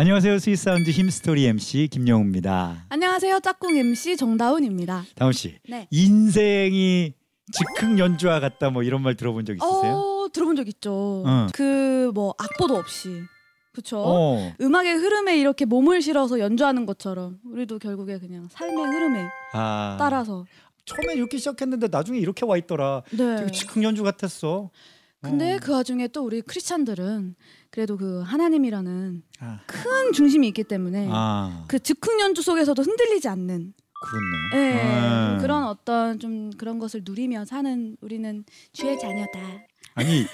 안녕하세요. Sweet Sounds Hymnstory MC 김영우입니다. 안녕하세요. 짝꿍 MC 정다운입니다. 다운 씨, 네. 인생이 즉흥 연주와 같다 뭐 이런 말 들어본 적 있으세요? 어, 들어본 적 있죠. 어. 그뭐 악보도 없이. 그쵸? 어. 음악의 흐름에 이렇게 몸을 실어서 연주하는 것처럼 우리도 결국에 그냥 삶의 흐름에 아, 따라서 처음에 이렇게 시작했는데 나중에 이렇게 와 있더라. 네. 되게 즉흥 연주 같았어. 근데 어. 그 와중에 또 우리 크리스찬들은 그래도 그 하나님이라는 아, 큰 중심이 있기 때문에 아 그 즉흥 연주 속에서도 흔들리지 않는 그렇네. 예, 아. 그런 어떤 좀 그런 것을 누리며 사는 우리는 주의 자녀다. 아니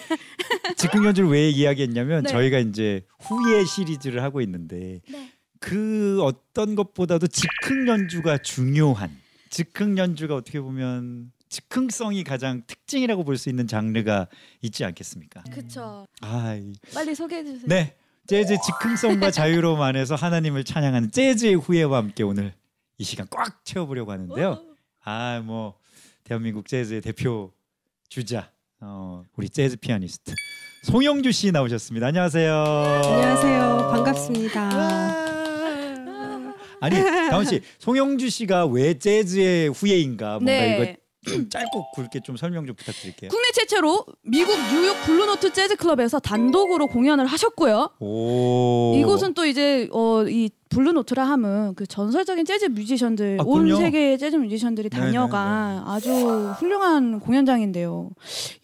즉흥 연주를 왜 이야기했냐면 네. 저희가 이제 후예 시리즈를 하고 있는데 네. 그 어떤 것보다도 즉흥 연주가 중요한 즉흥 연주가 어떻게 보면 즉흥성이 가장 특징이라고 볼 수 있는 장르가 있지 않겠습니까? 그쵸. 아, 이- 빨리 소개해 주세요. 네. 재즈 즉흥성과 자유로움 안에서 하나님을 찬양하는 재즈의 후예와 함께 오늘 이 시간 꽉 채워보려고 하는데요. 아, 뭐 대한민국 재즈의 대표 주자 어, 우리 재즈 피아니스트 송영주 씨 나오셨습니다. 안녕하세요. 안녕하세요. 반갑습니다. 와. 아니 다운 씨, 송영주 씨가 왜 재즈의 후예인가 뭔가 네. 이거 좀 짧고 굵게 좀 설명 좀 부탁드릴게요. 국내 최초로 미국 뉴욕 블루노트 재즈 클럽에서 단독으로 공연을 하셨고요. 오. 이곳은 또 이제 어, 이 블루노트라 함은 그 전설적인 재즈 뮤지션들 아, 온. 세계의 재즈 뮤지션들이 네네네. 다녀간 아주 훌륭한 공연장인데요.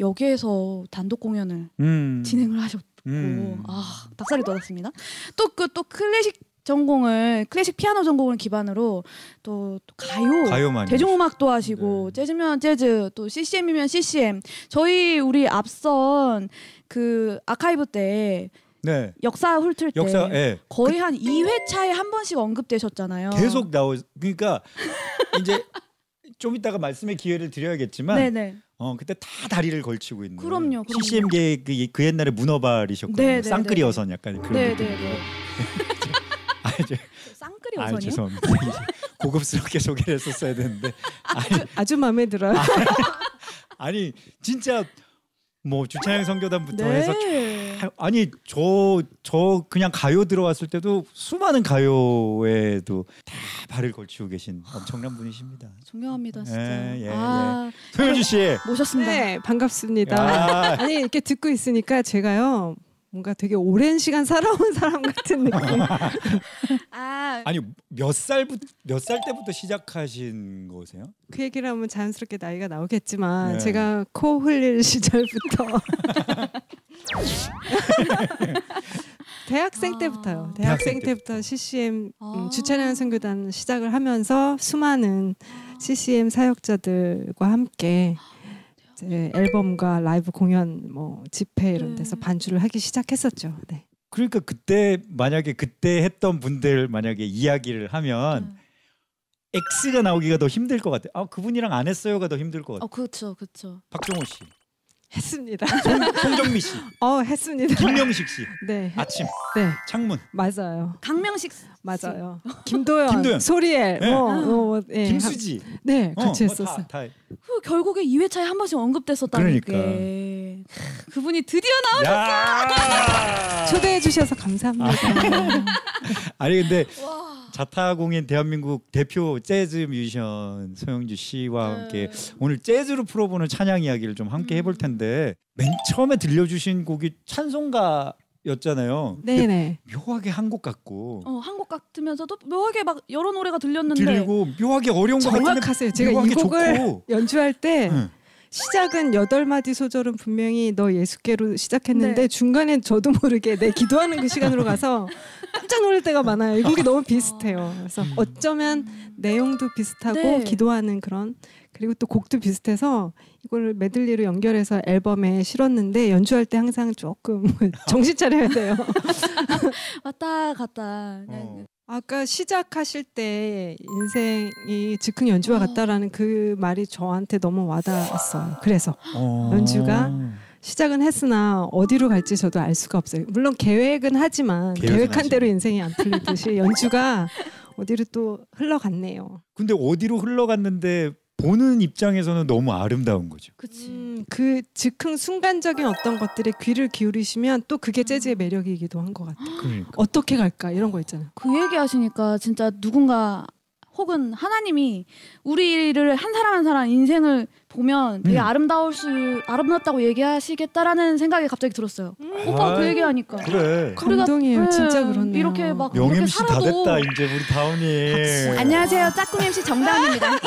여기에서 단독 공연을 음. 진행을 하셨고 음. 아 닭살이 돋았습니다. 또 그또 클래식 전공을 클래식 피아노 전공을 기반으로 또, 또 가요, 가요 대중음악도 하시고 네. 재즈면 재즈 또 CCM이면 CCM 저희 우리 앞선 그 아카이브 때 네. 역사 훑을 때 역사 예. 거의 한 2회차에 한 번씩 언급되셨잖아요. 계속 나오 그러니까 이제 좀 이따가 말씀의 기회를 드려야겠지만 네네. 어 그때 다 다리를 걸치고 있는 그럼요, 그럼요. CCM계 그, 그 옛날에 문어발이셨거든요. 네, 네, 쌍끌이 네. 어선 약간 그런 네, 느낌으로. 네, 네. 아, 이제, 쌍끌이 아 어선이요? 죄송합니다. 고급스럽게 소개를 했었어야 되는데 아니, 아주 마음에 들어요. 아니 진짜 뭐 주차장 성교단부터 네. 해서 쫙- 아니 저저 그냥 가요 들어왔을 때도 수많은 가요에도 다 발을 걸치고 계신 엄청난 분이십니다. 존경합니다 진짜. 예, 예, 아 소영주 씨. 모셨습니다. 네, 반갑습니다. 야. 아니 이렇게 듣고 있으니까 제가요 뭔가 되게 오랜 시간 살아온 사람 같은 느낌. 아 아니 몇 살부터 몇 살 때부터 시작하신 거세요? 그 얘기를 하면 자연스럽게 나이가 나오겠지만 네. 제가 코 흘릴 시절부터 대학생 아. 때부터요. 대학생 대학생 때부터 CCM 아. 음, 주찬양 선교단 시작을 하면서 수많은 CCM 사역자들과 함께 이제 앨범과 라이브 공연 뭐 집회 이런 데서 네. 반주를 하기 시작했었죠. 네. 그러니까 그때 만약에 그때 했던 분들 만약에 이야기를 하면 X가 나오기가 더 힘들 것 같아요. 아 그분이랑 안 했어요가 더 힘들 것 같아요. 어 그렇죠 그렇죠. 박종호 씨, 했습니다. 송, 송정미 씨, 어, 했습니다. 김명식 씨, 네. 아침, 네. 창문, 맞아요. 강명식 맞아요. 김도연, 김도연. 소리엘, 네. 뭐, 뭐, 네. 김수지, 한- 네, 같이 어, 했었어요. 다, 다. 후, 결국에 2회차에 한 번씩 언급됐었다는 그러니까. 게 그분이 드디어 나. 야! 초대해 주셔서 감사합니다. 아 니 근데 와. 자타공인 대한민국 대표 재즈 뮤지션 소영주 씨와 함께 네. 오늘 재즈로 풀어보는 찬양 이야기를 좀 함께 해볼 텐데 맨 처음에 들려주신 곡이 찬송가 였잖아요. 네, 네. 묘하게 한 곡 같고 어 한국 같으면서도 묘하게 막 여러 노래가 들렸는데 들리고 묘하게 어려운 것 같은데 정확하세요. 제가 이 곡을 좋고. 연주할 때 응. 시작은 여덟 마디 소절은 분명히 너 예수께로 시작했는데 네. 중간에 저도 모르게 내 기도하는 그 시간으로 가서 깜짝 놀랄 때가 많아요. 이 곡이 너무 비슷해요. 그래서 어쩌면 내용도 비슷하고 네. 기도하는 그런 그리고 또 곡도 비슷해서 이걸 메들리로 연결해서 앨범에 실었는데 연주할 때 항상 조금 정신 차려야 돼요. 왔다 갔다. 네. 어. 아까 시작하실 때 인생이 즉흥 연주와 같다라는 그 말이 저한테 너무 와닿았어요. 그래서 어. 연주가 시작은 했으나 어디로 갈지 저도 알 수가 없어요. 물론 계획은 하지만 계획은 계획한. 대로 인생이 안 풀리듯이 연주가 어디로 또 흘러갔네요. 근데 어디로 흘러갔는데 보는 입장에서는 너무 아름다운 거죠. 그치. 음, 그 즉흥 순간적인 어떤 것들에 귀를 기울이시면 또 그게 재즈의 매력이기도 한 것 같아요. 그러니까. 어떻게 갈까 이런 거 있잖아요. 그 얘기 하시니까 진짜 누군가 혹은 하나님이 우리를 한 사람 한 사람 인생을 보면 되게 음. 아름다울 수 아름답다고 얘기하시겠다라는 생각이 갑자기 들었어요. 오빠 그 얘기하니까. 그래. 감동이에요. 네, 진짜 그렇네요. 이렇게 막명 그렇게 MC 다 살아도 됐다 이제 우리 다운이. 안녕하세요 짝꿍 MC 정다은입니다.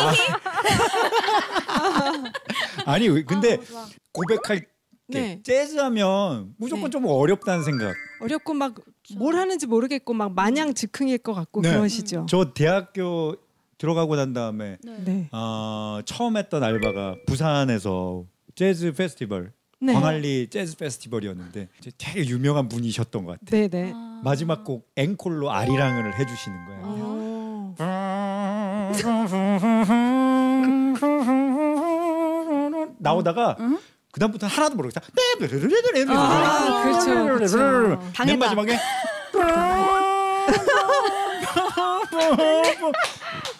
아니 근데 아. 고백할 게 네. 재즈하면 무조건 네. 좀 어렵다는 생각. 어렵고 막 뭘 하는지 모르겠고 막 마냥 즉흥일 것 같고 네. 그러시죠. 저 대학교 들어가고 난 다음에 네. 네. 어, 처음 했던 알바가 부산에서 재즈 페스티벌 네. 광안리 재즈 페스티벌이었는데 되게 유명한 분이셨던 것 같아요. 네, 네. 아. 마지막 곡 앵콜로 아리랑을 해주시는 어. 거예요. 나오다가 응? 그 다음부터 는 하나도 모르겠다. 아, 그렇죠, 그렇죠. 맨 당했다. 마지막에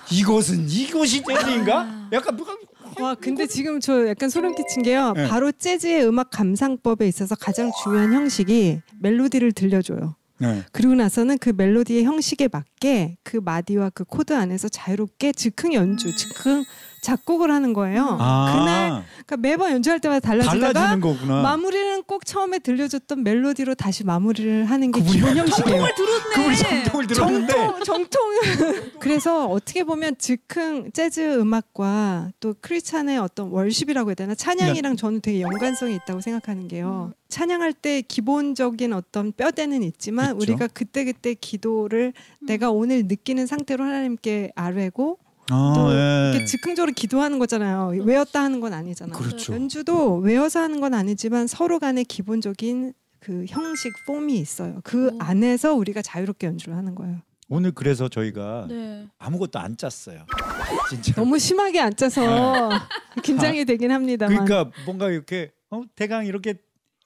이것은 이것이 재즈인가? 약간 누가 와 근데 지금 저 약간 소름 끼친 게요. 네. 바로 재즈의 음악 감상법에 있어서 가장 중요한 형식이 멜로디를 들려줘요. 네. 그리고 나서는 그 멜로디의 형식에 맞게 그 마디와 그 코드 안에서 자유롭게 즉흥 연주, 즉흥 작곡을 하는 거예요. 그날 그러니까 매번 연주할 때마다 달라지다가 달라지는 거구나. 마무리는 꼭 처음에 들려줬던 멜로디로 다시 마무리를 하는 게 그분이- 기본 형식이에요. 그분이 정통을 들었는데 정통, 정통. 그래서 어떻게 보면 즉흥 재즈 음악과 또 크리스찬의 어떤 월십이라고 해야 되나 찬양이랑 저는 되게 연관성이 있다고 생각하는 게요. 찬양할 때 기본적인 어떤 뼈대는 있지만 있죠. 우리가 그때 그때 기도를 내가 오늘 느끼는 상태로 하나님께 아뢰고 아, 또 예. 이렇게 즉흥적으로 기도하는 거잖아요. 외웠다 하는 건 아니잖아요. 그렇죠. 연주도 외워서 하는 건 아니지만 서로 간의 기본적인 그 형식 폼이 있어요. 그 오. 안에서 우리가 자유롭게 연주를 하는 거예요. 오늘 그래서 저희가 네. 아무것도 안 짰어요. 진짜. 너무 심하게 안 짜서 긴장이 되긴 합니다만. 네. 그러니까 뭔가 이렇게 어, 대강 이렇게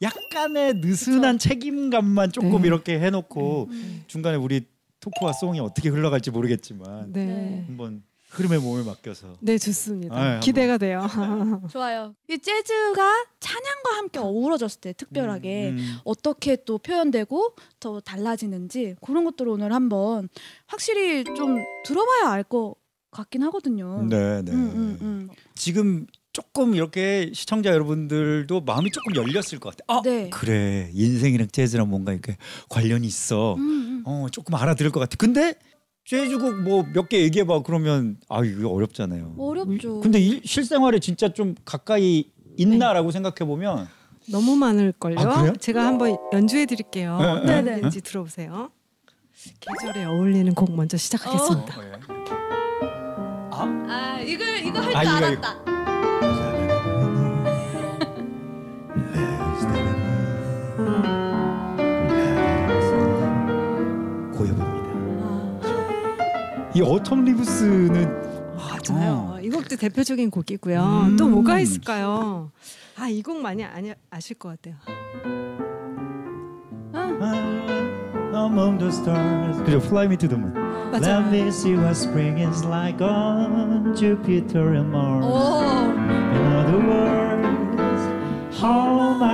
약간의 느슨한 책임감만 조금 네. 이렇게 해놓고 음. 중간에 우리 토크와 송이 어떻게 흘러갈지 모르겠지만 네. 네. 네. 한번 흐름에 몸을 맡겨서 좋습니다. 아. 기대가 돼요. 좋아요. 이 재즈가 찬양과 함께 어우러졌을 때 특별하게 음, 어떻게 또 표현되고 더 달라지는지 그런 것들을 오늘 한번 확실히 좀 들어봐야 알 것 같긴 하거든요. 네, 네. 음, 음, 음. 지금 조금 이렇게 시청자 여러분들도 마음이 조금 열렸을 것 같아. 아, 네. 그래 인생이랑 재즈랑 뭔가 이렇게 관련이 있어. 음, 음. 어 조금 알아들을 것 같아. 근데 재즈곡 뭐 몇 개 얘기해봐 그러면 아 이거 어렵잖아요. 어렵죠. 근데 일, 실생활에 진짜 좀 가까이 있나라고 생각해 보면 너무 많을 걸요. 아, 그래요? 제가 한번 연주해 드릴게요. 네, 네, 네. 곡인지 들어보세요. 계절에 어울리는 곡 먼저 시작하겠습니다. 어, 예. 아 이걸 이거 할줄 아, 이거, 알았다. 고요합니 이 어텀 리브스는 맞아요. 어. 이 곡도 대표적인 곡이고요. 음. 또 뭐가 있을까요? 아, 이 곡 많이 아니, 아실 것 같아요. Among the stars. 그죠? Fly me to the moon. Let 맞아요. me see what spring is like on Jupiter and Mars. 오. In other words, hold my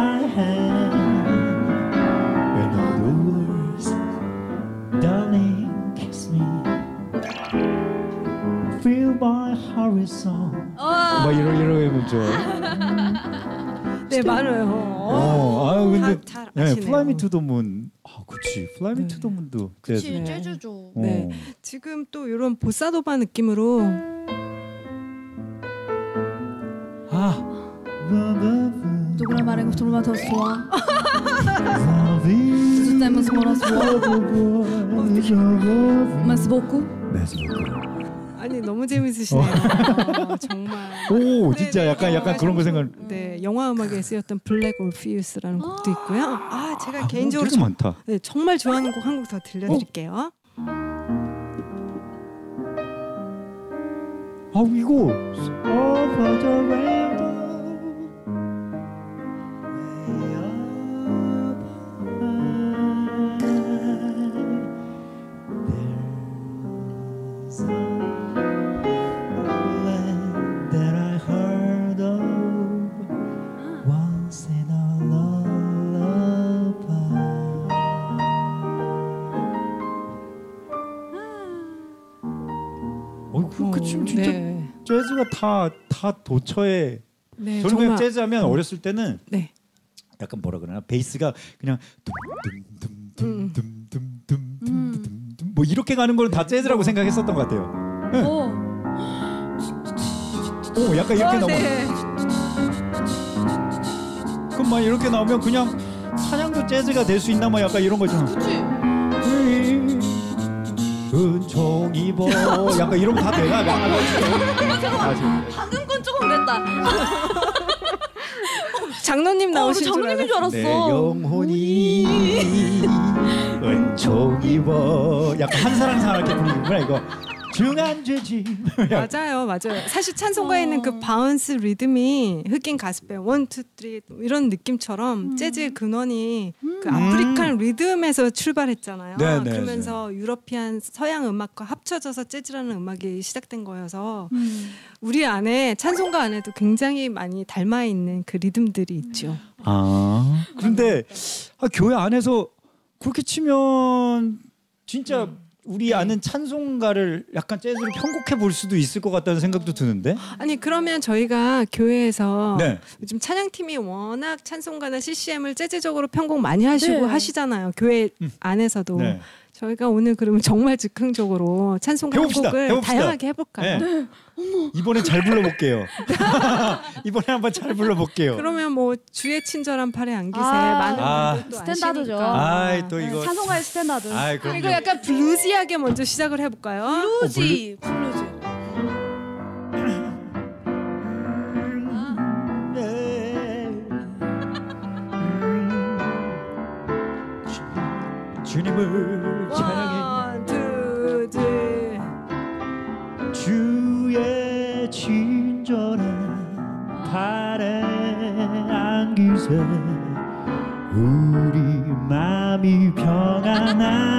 horizon. 어. 막 이런 이런 좋아. 네, 많아요. 어, 아 근데 잘, 잘 네, 아시네요. Fly Me to the Moon. 아, 그렇지. Fly Me 네. to the Moon도 재즈. 네. 재즈죠. 네. 어. 지금 또 이런 보사노바 느낌으로 아. 누구나 말하는 거 들으면 더 좋아. 무슨 때문에 소원하서 만스 먹고. 아니 너무 재밌으시네요. 정말. 오, 네, 진짜 네, 약간 네, 약간 그런 거 생각. 네, 영화 음악에 쓰였던 블랙 올피우스라는 곡도 있고요. 아, 제가 개인적으로 되게 많다. 네, 정말 좋아하는 곡 한 곡 더 들려드릴게요. 아 이거 네. 재즈가 다 다 도처에 네, 저는 그냥 정말 재즈하면 어렸을 때는 네. 약간 뭐라 그러나 베이스가 그냥 음. 둠둠둠둠둠둠둠둠둠 뭐 이렇게 가는 걸 다 재즈라고 생각했었던 것 같아요. 어. 오 약간 이렇게 어, 넘어. 네. 그럼 막 이렇게 나오면 그냥 사냥도 재즈가 될 수 있나 뭐 약간 이런 거잖아. 그치? 입어 약간 이런 거다 되나? 아, 지금. 방금 건 조금 그랬다. 장로님 어, 나오신 줄 장로님인 줄 알았어. 내 영혼이 은총 입어 약간 한사랑 사랑게 부르는구나 이거 중한 죄지 맞아요, 맞아요. 사실 찬송가에 있는 그 어. 바운스 리듬이 흑인 가스펠 원, 투, 쓰리 이런 느낌처럼 음. 재즈의 근원이 그 음. 아프리칸 리듬에서 출발했잖아요. 네, 네, 그러면서 유러피안 서양 음악과 합쳐져서 재즈라는 음악이 시작된 거여서 음. 우리 안에 찬송가 안에도 굉장히 많이 닮아 있는 그 리듬들이 있죠. 아 그런데 아, 교회 안에서 그렇게 치면 진짜 음. 우리 네. 아는 찬송가를 약간 재즈로 편곡해 볼 수도 있을 것 같다는 생각도 드는데 아니 그러면 저희가 교회에서 네 요즘 찬양팀이 워낙 찬송가나 CCM을 재즈적으로 편곡 많이 하시고 네. 하시잖아요. 교회 음. 안에서도. 네. 저희가 오늘 그러면 정말 즉흥적으로 찬송가 해봅시다. 편곡을 해봅시다. 다양하게 해볼까요? 네. 이번엔 잘 불러볼게요 이번에 한번 잘 불러볼게요 그러면 뭐 주의 친절한 팔에 안기세 아. 많은 아. 분들 또 standard죠. 아시니까. 아이 또 네, 이거 찬송가의 standard. 아이 그럼 이거 약간 bluesy하게 먼저 시작을 해볼까요? bluesy, bluesy. 주님을 찬양해. three. 주의 친절한 팔에 안기세. 우리 마음이 평안하리리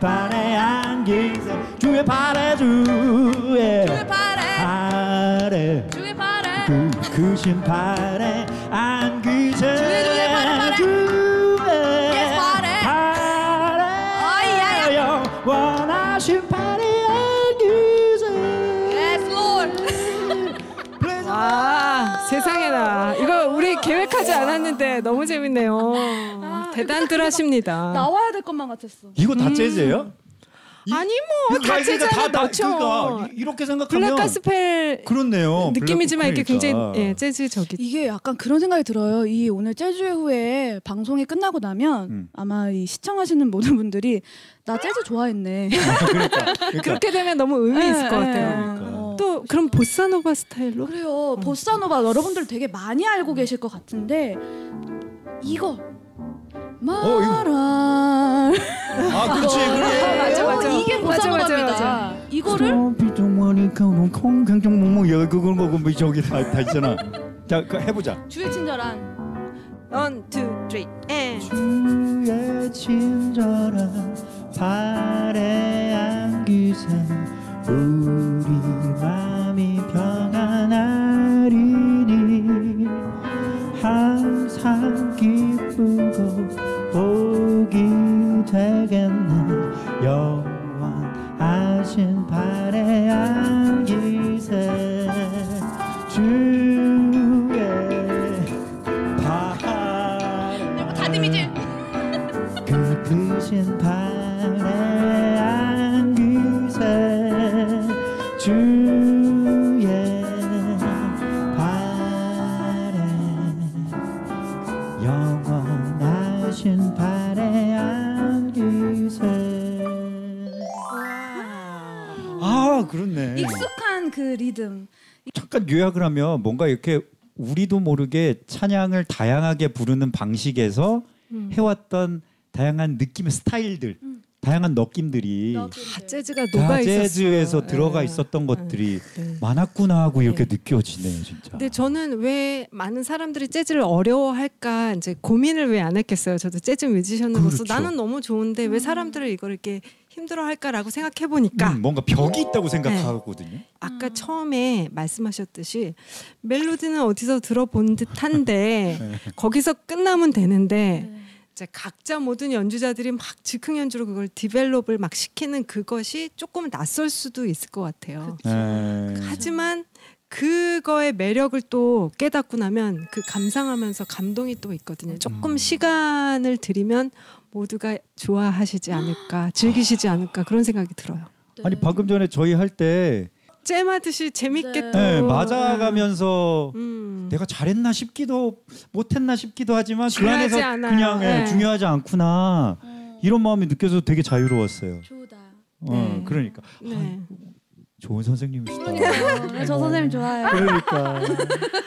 발에 안기세 주의 발에 주의 주의 발에. 발에 주의 발에. 그 크신 발에 안기세 주의, 주의 발에, 발에. 주의 어이, 야야. 영원하신 발에 안기세 Yes, Lord. 와 세상에나 이거 우리 계획하지 않았는데 너무 재밌네요. 아, 대단들 하십니다. 나와야 될 것만 같았어. 이거 다 음. 재즈예요? 이- 아니 뭐 이거 다 그러니까 재즈 다- 넣죠. 그러니까 이- 이렇게 생각하면 black 가스펠 그렇네요. 느낌이지만 이렇게 black- 굉장히 그러니까. 예, 재즈적이. 이게 약간 그런 생각이 들어요. 이 오늘 재즈의 후예 방송이 끝나고 나면 음. 아마 이 시청하시는 모든 분들이 나 재즈 좋아했네. 그러니까, 그러니까 그렇게 되면 너무 의미 있을 것 네, 같아요. 네. 어. 또 그럼 보사노바 스타일로? 그래요. 보사노바 여러분들 되게 많이 알고 계실 것 같은데 이거 말아. 아 그렇지 그래. 맞아, 맞아. 이게 맞아, 맞아, 보사노바입니다. 맞아. 이거를 비동하니까 콩강정몽몽 여 그건 거고 뭐 저기 다, 다 있잖아. 자그 해보자. 주의 친절한 원, 투, 쓰리, 앤. 주의 친절한 발에 안기세 우리 마음이 평안하리니 항상 기쁘고 뭔가 이렇게 우리도 모르게 찬양을 다양하게 부르는 방식에서 음. 해왔던 다양한 느낌의 스타일들, 음. 다양한 느낌들이 다 재즈가 다 녹아 있었어요. 재즈에서 네. 들어가 있었던 것들이 네. 많았구나 하고 이렇게 네. 느껴지네요, 진짜. 근데 저는 왜 많은 사람들이 재즈를 어려워할까 이제 고민을 왜 안 했겠어요. 저도 재즈 뮤지션으로서 그렇죠. 나는 너무 좋은데 왜 음. 사람들을 이걸 이렇게 힘들어할까라고 생각해 보니까 음, 뭔가 벽이 있다고 생각하거든요. 아까 음. 처음에 말씀하셨듯이 멜로디는 어디서 들어본 듯한데 네. 거기서 끝나면 되는데 네. 이제 각자 모든 연주자들이 막 즉흥 연주로 그걸 develop을 막 시키는 그것이 조금 낯설 수도 있을 것 같아요. 네. 하지만 그거의 매력을 또 깨닫고 나면 그 감상하면서 감동이 또 있거든요. 조금 음. 시간을 들이면 모두가 좋아하시지 않을까, 즐기시지 않을까 그런 생각이 들어요. 네. 아니 방금 전에 저희 할때 잼하듯이 재밌게 네. 또 네, 맞아가면서 음. 내가 잘했나 싶기도 못했나 싶기도 하지만 그 안에서 않아요. 그냥 예, 네. 중요하지 않구나 어, 이런 마음이 느껴서 되게 자유로웠어요. 좋다. 어, 네. 그러니까 네. 좋은 선생님이시다. 그러니까요. 저 선생님 좋아요. 그러니까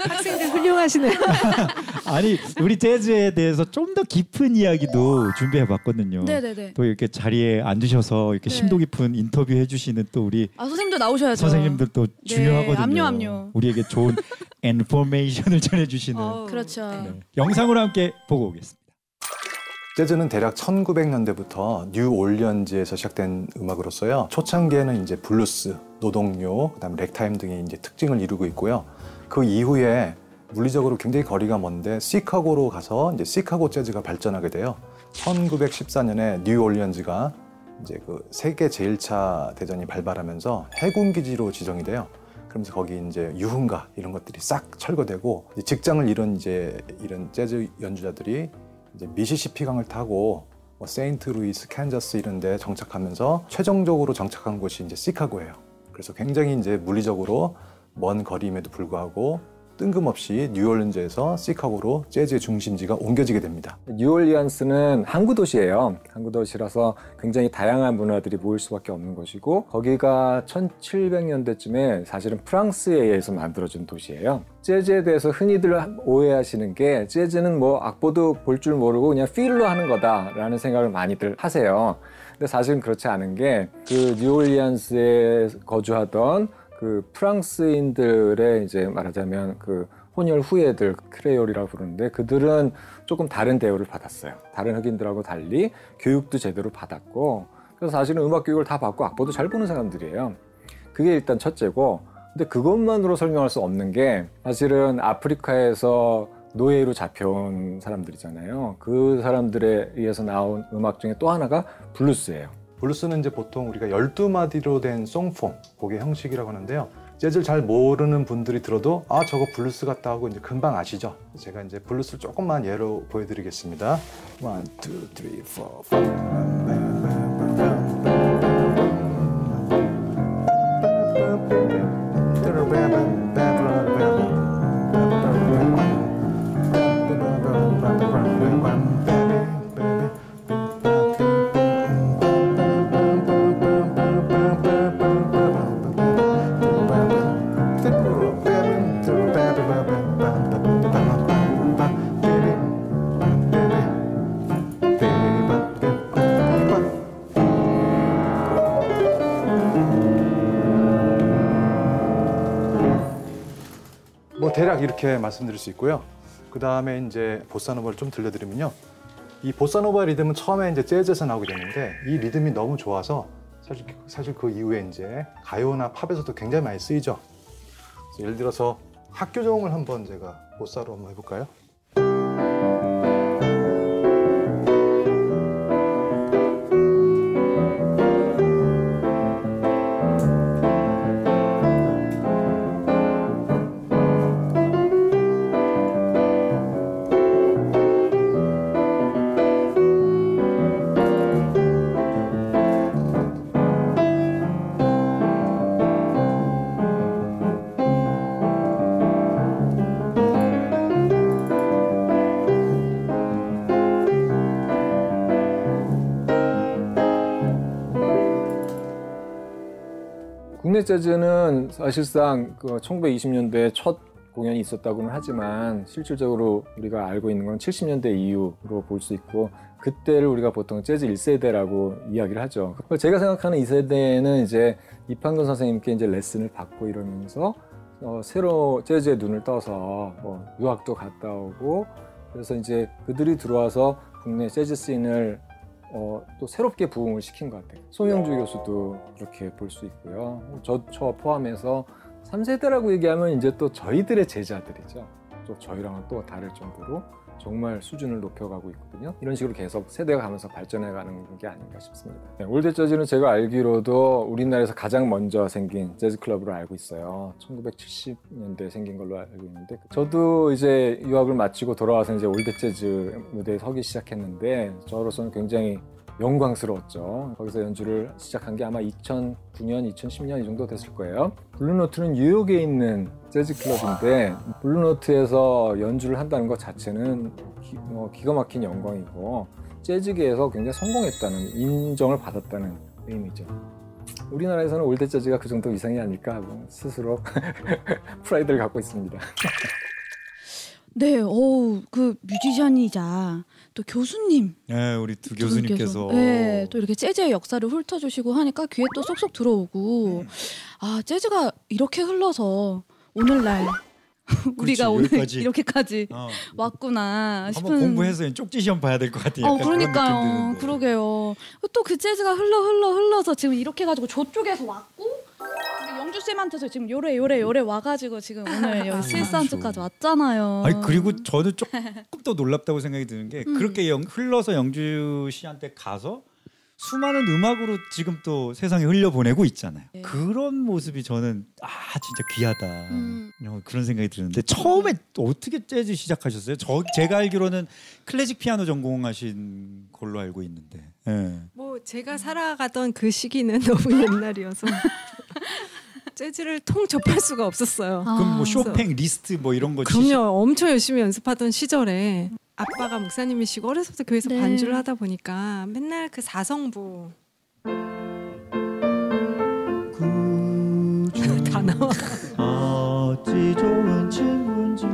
학생들 훌륭하시네요. 아니 우리 재즈에 대해서 좀 더 깊은 이야기도 준비해봤거든요. 네네네. 또 이렇게 자리에 앉으셔서 이렇게 네. 심도 깊은 인터뷰 해주시는 또 우리 아 선생님도 나오셔야죠. 선생님들 또 중요하거든요. 압류, 압류. 우리에게 좋은 information을 전해주시는 어, 그렇죠. 네. 영상으로 함께 보고 오겠습니다. 재즈는 대략 1900년대부터 뉴 올리언즈에서 시작된 음악으로서요. 초창기에는 이제 블루스, 노동요, 그다음 ragtime 등이 이제 특징을 이루고 있고요. 그 이후에 물리적으로 굉장히 거리가 먼데 시카고로 가서 이제 시카고 재즈가 발전하게 돼요. 1914년에 뉴 올리언즈가 이제 그 세계 제일차 대전이 발발하면서 해군 기지로 지정이 돼요. 그러면서 거기 이제 유흥가 이런 것들이 싹 철거되고 직장을 잃은 이제 이런 재즈 연주자들이 이제 미시시피 강을 타고 뭐 세인트 루이스, 캔자스 이런 데 정착하면서 최종적으로 정착한 곳이 이제 시카고예요. 그래서 굉장히 이제 물리적으로 먼 거리임에도 불구하고 뜬금없이 뉴올리언즈에서 시카고로 재즈의 중심지가 옮겨지게 됩니다. 뉴올리언스는 항구 도시예요. 항구 도시라서 굉장히 다양한 문화들이 모일 수밖에 없는 곳이고 거기가 1700년대쯤에 사실은 프랑스에 의해서 만들어진 도시예요. 재즈에 대해서 흔히들 오해하시는 게 재즈는 뭐 악보도 볼 줄 모르고 그냥 필로 하는 거다라는 생각을 많이들 하세요. 근데 사실은 그렇지 않은 게 그 뉴올리언스에 거주하던 그 프랑스인들의 이제 말하자면 그 혼혈 후예들 Creole이라고 부르는데 그들은 조금 다른 대우를 받았어요. 다른 흑인들하고 달리 교육도 제대로 받았고 그래서 사실은 음악 교육을 다 받고 악보도 잘 보는 사람들이에요. 그게 일단 첫째고 근데 그것만으로 설명할 수 없는 게 사실은 아프리카에서 노예로 잡혀온 사람들이잖아요. 그 사람들에 의해서 나온 음악 중에 또 하나가 블루스예요. 블루스는 이제 보통 우리가 12마디로 된 song form, 곡의 형식이라고 하는데요. 재즈를 잘 모르는 분들이 들어도 아 저거 블루스 같다 하고 이제 금방 아시죠? 제가 이제 블루스를 조금만 예로 보여드리겠습니다. One, two, three, four, 뭐 대략 이렇게 말씀드릴 수 있고요. 그 다음에 이제 보사노바를 좀 들려드리면요. 이 보사노바 리듬은 처음에 이제 재즈에서 나오게 됐는데 이 리듬이 너무 좋아서 사실 사실 그 이후에 이제 가요나 팝에서도 굉장히 많이 쓰이죠. 예를 들어서 학교 정음을 한번 제가 보사로 한번 해볼까요? 국내 재즈는 사실상 그 1920년대 첫 공연이 있었다고는 하지만 실질적으로 우리가 알고 있는 건 70년대 이후로 볼 수 있고 그때를 우리가 보통 재즈 1세대라고 이야기를 하죠. 제가 생각하는 이 세대는 이제 이판근 선생님께 이제 레슨을 받고 이러면서 어, 새로 재즈에 눈을 떠서 뭐 유학도 갔다 오고 그래서 이제 그들이 들어와서 국내 재즈 씬을 어, 또 새롭게 부흥을 시킨 것 같아요. 송영주 교수도 그렇게 볼 수 있고요. 저, 저 포함해서 3세대라고 얘기하면 이제 또 저희들의 제자들이죠. 또 저희랑은 또 다를 정도로 정말 수준을 높여가고 있거든요. 이런 식으로 계속 세대가 가면서 발전해가는 게 아닌가 싶습니다. 네, All That Jazz는 제가 알기로도 우리나라에서 가장 먼저 생긴 재즈 클럽으로 알고 있어요. 1970년대에 생긴 걸로 알고 있는데 저도 이제 유학을 마치고 돌아와서 이제 All That Jazz 무대에 서기 시작했는데 저로서는 굉장히 영광스러웠죠. 거기서 연주를 시작한 게 아마 2009년, 2010년 이 정도 됐을 거예요. Blue Note는 뉴욕에 있는 재즈 클럽인데 Blue Note에서 연주를 한다는 것 자체는 기, 뭐 기가 막힌 영광이고 재즈계에서 굉장히 성공했다는 인정을 받았다는 의미죠. 우리나라에서는 All That Jazz가 그 정도 이상이 아닐까 하고 스스로 프라이드를 갖고 있습니다. 네, 어우 그 뮤지션이자 또 교수님. 네, 우리 두두 교수님께서. 네, 또 이렇게 재즈의 역사를 훑어주시고 하니까 귀에 또 쏙쏙 들어오고. 아 재즈가 이렇게 흘러서 오늘날 우리가 그렇지, 오늘 여기까지. 이렇게까지 어, 왔구나 싶은 한번 공부해서 쪽지 시험 봐야 될 것 같아요. 어 그러니까요. 그러게요 또 그 재즈가 흘러 흘러 흘러서 지금 이렇게 해가지고 저쪽에서 왔고 영주 쌤한테서 지금 요래 요래 요래 와가지고 지금 오늘 여기 스위스한트까지 왔잖아요 아니 그리고 저는 조금 더 놀랍다고 생각이 드는 게 음. 그렇게 영, 흘러서 영주 씨한테 가서 수많은 음악으로 지금 또 세상에 흘려보내고 있잖아요. 네. 그런 모습이 저는 아 진짜 귀하다 음. 어, 그런 생각이 드는데 처음에 어떻게 재즈 시작하셨어요? 저 제가 알기로는 클래식 피아노 전공하신 걸로 알고 있는데. 예. 뭐 제가 살아가던 그 시기는 너무 옛날이어서 재즈를 통 접할 수가 없었어요. 그럼 뭐 아, 쇼팽 리스트 뭐 이런 거 그럼요. 엄청 열심히 연습하던 시절에 아빠가 목사님이시고 어려서부터 교회에서 네. 반주를 하다 보니까 맨날 그 사성부 다 나와. 어찌 좋은 친구인지.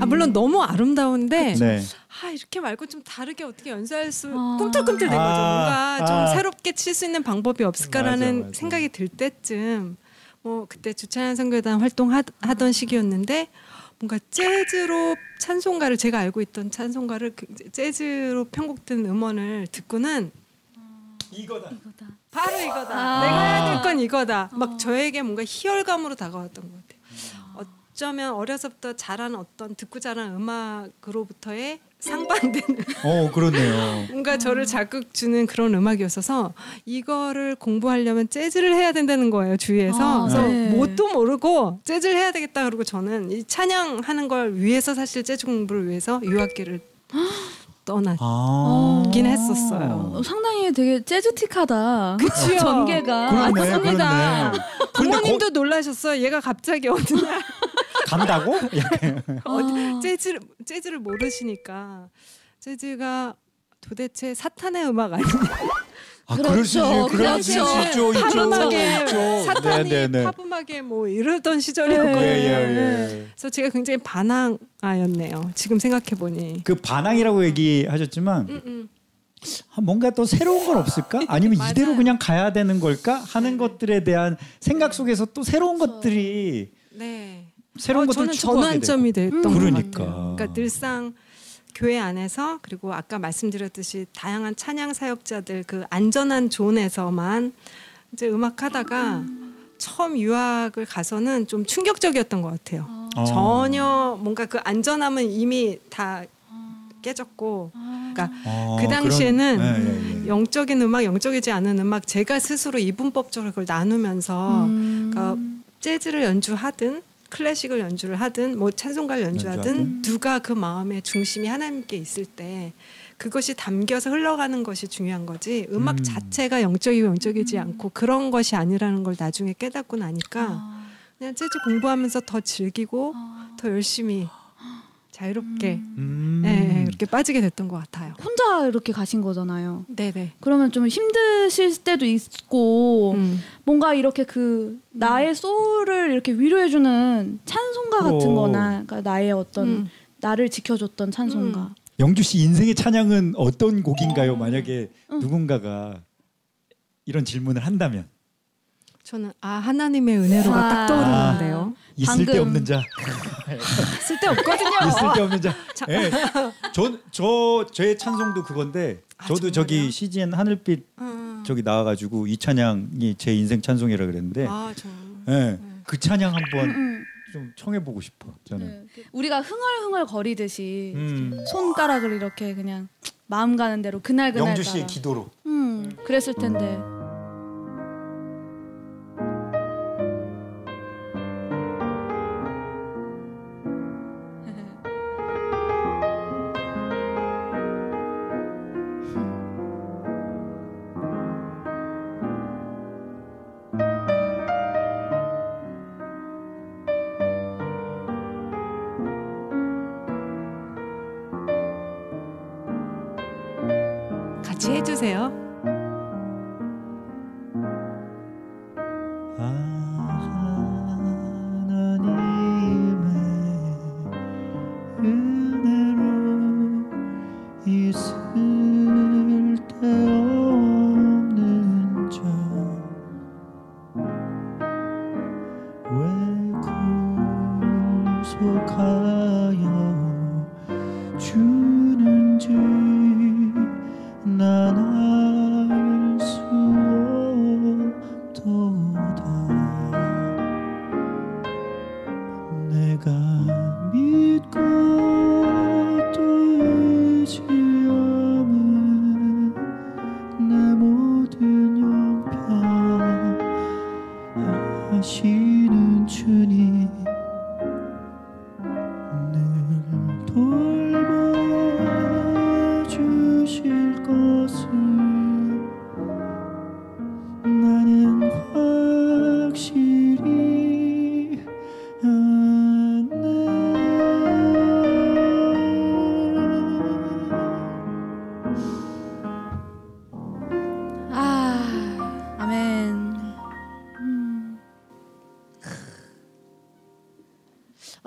아 물론 너무 아름다운데 네. 아 이렇게 말고 좀 다르게 어떻게 연주할 수 아. 꿈틀꿈틀 된 거죠. 아, 뭔가 좀 아. 새롭게 칠 수 있는 방법이 없을까라는 맞아, 맞아. 생각이 들 때쯤 뭐 그때 주찬양 선교단 활동하던 시기였는데 뭔가 재즈로 찬송가를 제가 알고 있던 찬송가를 그 재즈로 편곡된 음원을 듣고는 이거다. 이거다. 바로 이거다. 아. 내가 해야 될 건 이거다. 어. 막 저에게 뭔가 희열감으로 다가왔던 것 같아요. 어쩌면 어려서부터 자란 어떤 듣고 자란 음악으로부터의 상반되는 어 그렇네요. 뭔가 저를 자극 주는 그런 음악이었어서 이거를 공부하려면 재즈를 해야 된다는 거예요 주위에서 아, 그래서 네. 뭣도 모르고 재즈를 해야 되겠다 그러고 저는 이 찬양하는 걸 위해서 사실 재즈 공부를 위해서 유학기를 떠났 아. 했었어요. 어, 상당히 되게 재즈틱하다. 그치요. 전개가 그러네, 맞습니다. 그러네. 근데 부모님도 놀라셨어요. 얘가 갑자기 어느 날 거, 간다고? 약간. 아. 재즈를 재즈를 모르시니까 재즈가 도대체 사탄의 음악 아니냐? 아, 그렇죠, 그럴 수 있죠. 그렇죠. 있죠. 팝음악에 있죠. 사탄이 네, 네, 네. 팝음악에 뭐 이러던 예, 시절이었거든요. 예, 예. 그래서 제가 굉장히 반항아였네요. 지금 생각해 보니. 그 반항이라고 얘기하셨지만 음, 음. 아, 뭔가 또 새로운 건 없을까? 아니면. 이대로 그냥 가야 되는 걸까? 하는 네. 것들에 대한 생각 속에서 또 새로운 그렇죠. 것들이 네. 새로운 어, 것들을 저는 추구하게 전환점이 되고. 됐던 것 그러니까. 같아요. 그러니까 늘상 교회 안에서 그리고 아까 말씀드렸듯이 다양한 찬양 사역자들 그 안전한 존에서만 이제 음악 하다가 처음 유학을 가서는 좀 충격적이었던 것 같아요. 어. 전혀 뭔가 그 안전함은 이미 다 깨졌고 그러니까 어, 그 당시에는 그런- 예, 예, 예. 영적인 음악, 영적이지 않은 음악 제가 스스로 이분법적으로 그걸 나누면서 음. 그러니까 재즈를 연주하든 클래식을 연주를 하든 뭐 찬송가를 연주하든 연주하든. 누가 그 마음의 중심이 하나님께 있을 때 그것이 담겨서 흘러가는 것이 중요한 거지 음악 음. 자체가 영적이고 영적이지 않고 그런 것이 아니라는 걸 나중에 깨닫고 나니까 아. 그냥 재즈 공부하면서 더 즐기고 아. 더 열심히 자유롭게 음. 네, 그렇게 빠지게 됐던 것 같아요. 혼자 이렇게 가신 거잖아요. 네네. 그러면 좀 힘드실 때도 있고 음. 뭔가 이렇게 그 나의 소울을 이렇게 위로해주는 찬송가 같은 어. 거나 그러니까 나의 어떤 음. 나를 지켜줬던 찬송가. 영주 씨 인생의 찬양은 어떤 곡인가요? 만약에 응. 누군가가 이런 질문을 한다면 저는 아 하나님의 은혜로가 아. 딱 떠오르는데요. 있을 데 방금. 없는 자, 쓸데없거든요. 있을 데 없는 자. 예. 전저 저의 찬송도 그건데 아, 저도 정말요? 저기 CGN 하늘빛 음. 저기 나와가지고 이 찬양이 제 인생 찬송이라 그랬는데, 아 정말. 예. 그 찬양 한번 음, 좀 청해보고 싶어. 저는. 네. 우리가 흥얼흥얼 거리듯이 음. 손가락을 이렇게 그냥 마음 가는 대로 그날 그날 영주 씨의 따라. 기도로. 음, 그랬을 텐데. 같이 해주세요.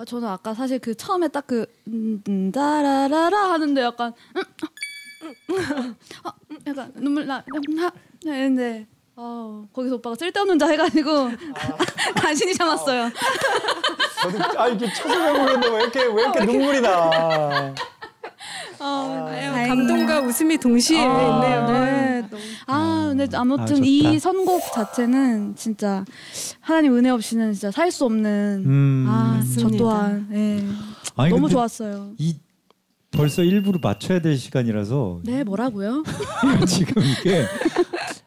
아, 저는 아까 사실 그 처음에 딱그 음, 음, 따라라라 하는데 약간 음, 음, 아, 음, 약간 눈물 나 음, 하 했는데 어, 거기서 오빠가 쓸데없는 자 해가지고 간신히 참았어요. 저도 아 이게 쳐서 보는데 왜 이렇게 왜 이렇게 눈물이 나? 어, 아유, 다행이네요. 감동과 웃음이 동시에 아, 있네요. 네. 아, 근데 아무튼 아. 이 선곡 자체는 진짜 하나님 은혜 없이는 진짜 살 수 없는 음. 아, 저 맞습니다. 또한 예. 아니, 너무 좋았어요. 이 벌써 일부를 맞춰야 될 시간이라서 네, 뭐라고요? 지금 이게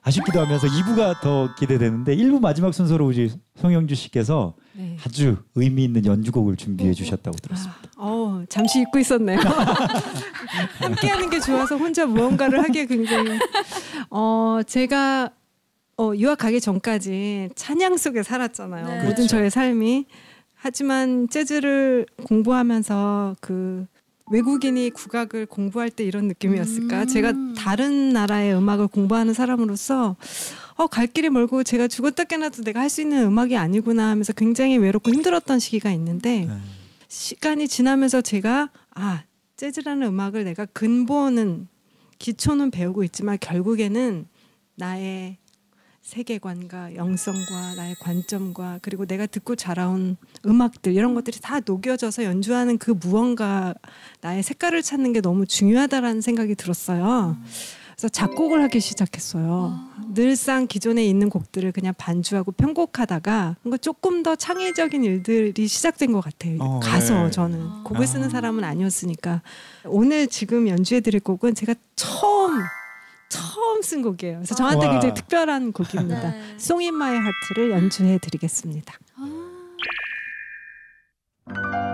아쉽기도 하면서 2부가 더 기대되는데 1부 마지막 순서로 우리 송영주 씨께서 네. 아주 의미 있는 연주곡을 준비해 주셨다고 들었습니다. 아, 어, 잠시 잊고 있었네요. 함께하는 게 좋아서 혼자 무언가를 하기에 굉장히 어 제가 어, 유학 가기 전까지 찬양 속에 살았잖아요. 네. 모든 그렇죠. 저의 삶이 하지만 재즈를 공부하면서 그 외국인이 국악을 공부할 때 이런 느낌이었을까? 음. 제가 다른 나라의 음악을 공부하는 사람으로서 어, 갈 길이 멀고 제가 죽었다 깨나도 내가 할 수 있는 음악이 아니구나 하면서 굉장히 외롭고 힘들었던 시기가 있는데 네. 시간이 지나면서 제가 아 재즈라는 음악을 내가 근본은 기초는 배우고 있지만 결국에는 나의 세계관과 영성과 나의 관점과 그리고 내가 듣고 자라온 음악들 이런 것들이 다 녹여져서 연주하는 그 무언가 나의 색깔을 찾는 게 너무 중요하다라는 생각이 들었어요. 그래서 작곡을 하기 시작했어요. 늘상 기존에 있는 곡들을 그냥 반주하고 편곡하다가 뭔가 조금 더 창의적인 일들이 시작된 것 같아요. 어, 가서 네. 저는 곡을 쓰는 아. 사람은 아니었으니까 오늘 지금 연주해 드릴 곡은 제가 처음 처음 쓴 곡이에요. 그래서 저한테 와. 굉장히 특별한 곡입니다. 네. Song in My Heart를 연주해 드리겠습니다. 아.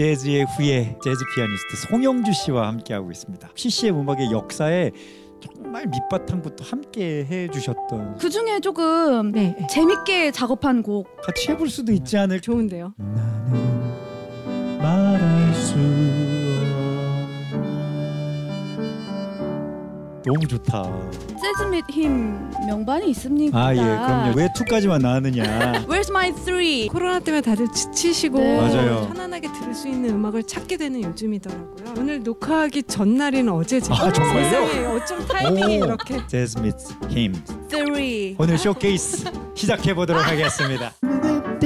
재즈의 후예 재즈 피아니스트 송영주 씨와 함께하고 있습니다. CCM 음악의 역사에 정말 밑바탕부터 함께 해주셨던 그 중에 조금 네, 네. 재밌게 작업한 곡 같이 해볼 수도 있지 않을까 좋은데요. 나는 말할 수 너무 좋다. 재즈 및힘 명반이 있습니다. 아 예, 그럼요. 왜 투까지만 나왔느냐? Where's my three? 코로나 때문에 다들 지치시고 네. 맞아요. 편안하게 들을 수 있는 음악을 찾게 되는 요즘이더라고요. 오늘 녹화하기 전날인 어제죠. 아, 정말요? 세상에 어쩜 타이밍이 오. 이렇게 재즈 및 힘. Three. 오늘 쇼케이스 시작해 보도록 하겠습니다.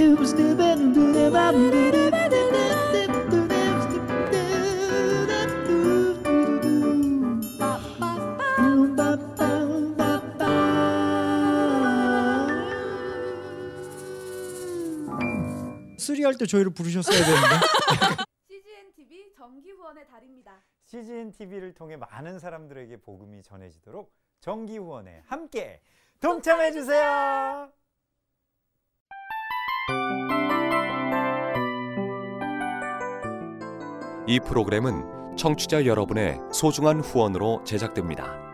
수리할 때 저희를 부르셨어야 되는데. CGN TV 정기 후원의 달입니다. CGN TV를 통해 많은 사람들에게 복음이 전해지도록 정기 후원에 함께 동참해 주세요. 이 프로그램은 청취자 여러분의 소중한 후원으로 제작됩니다.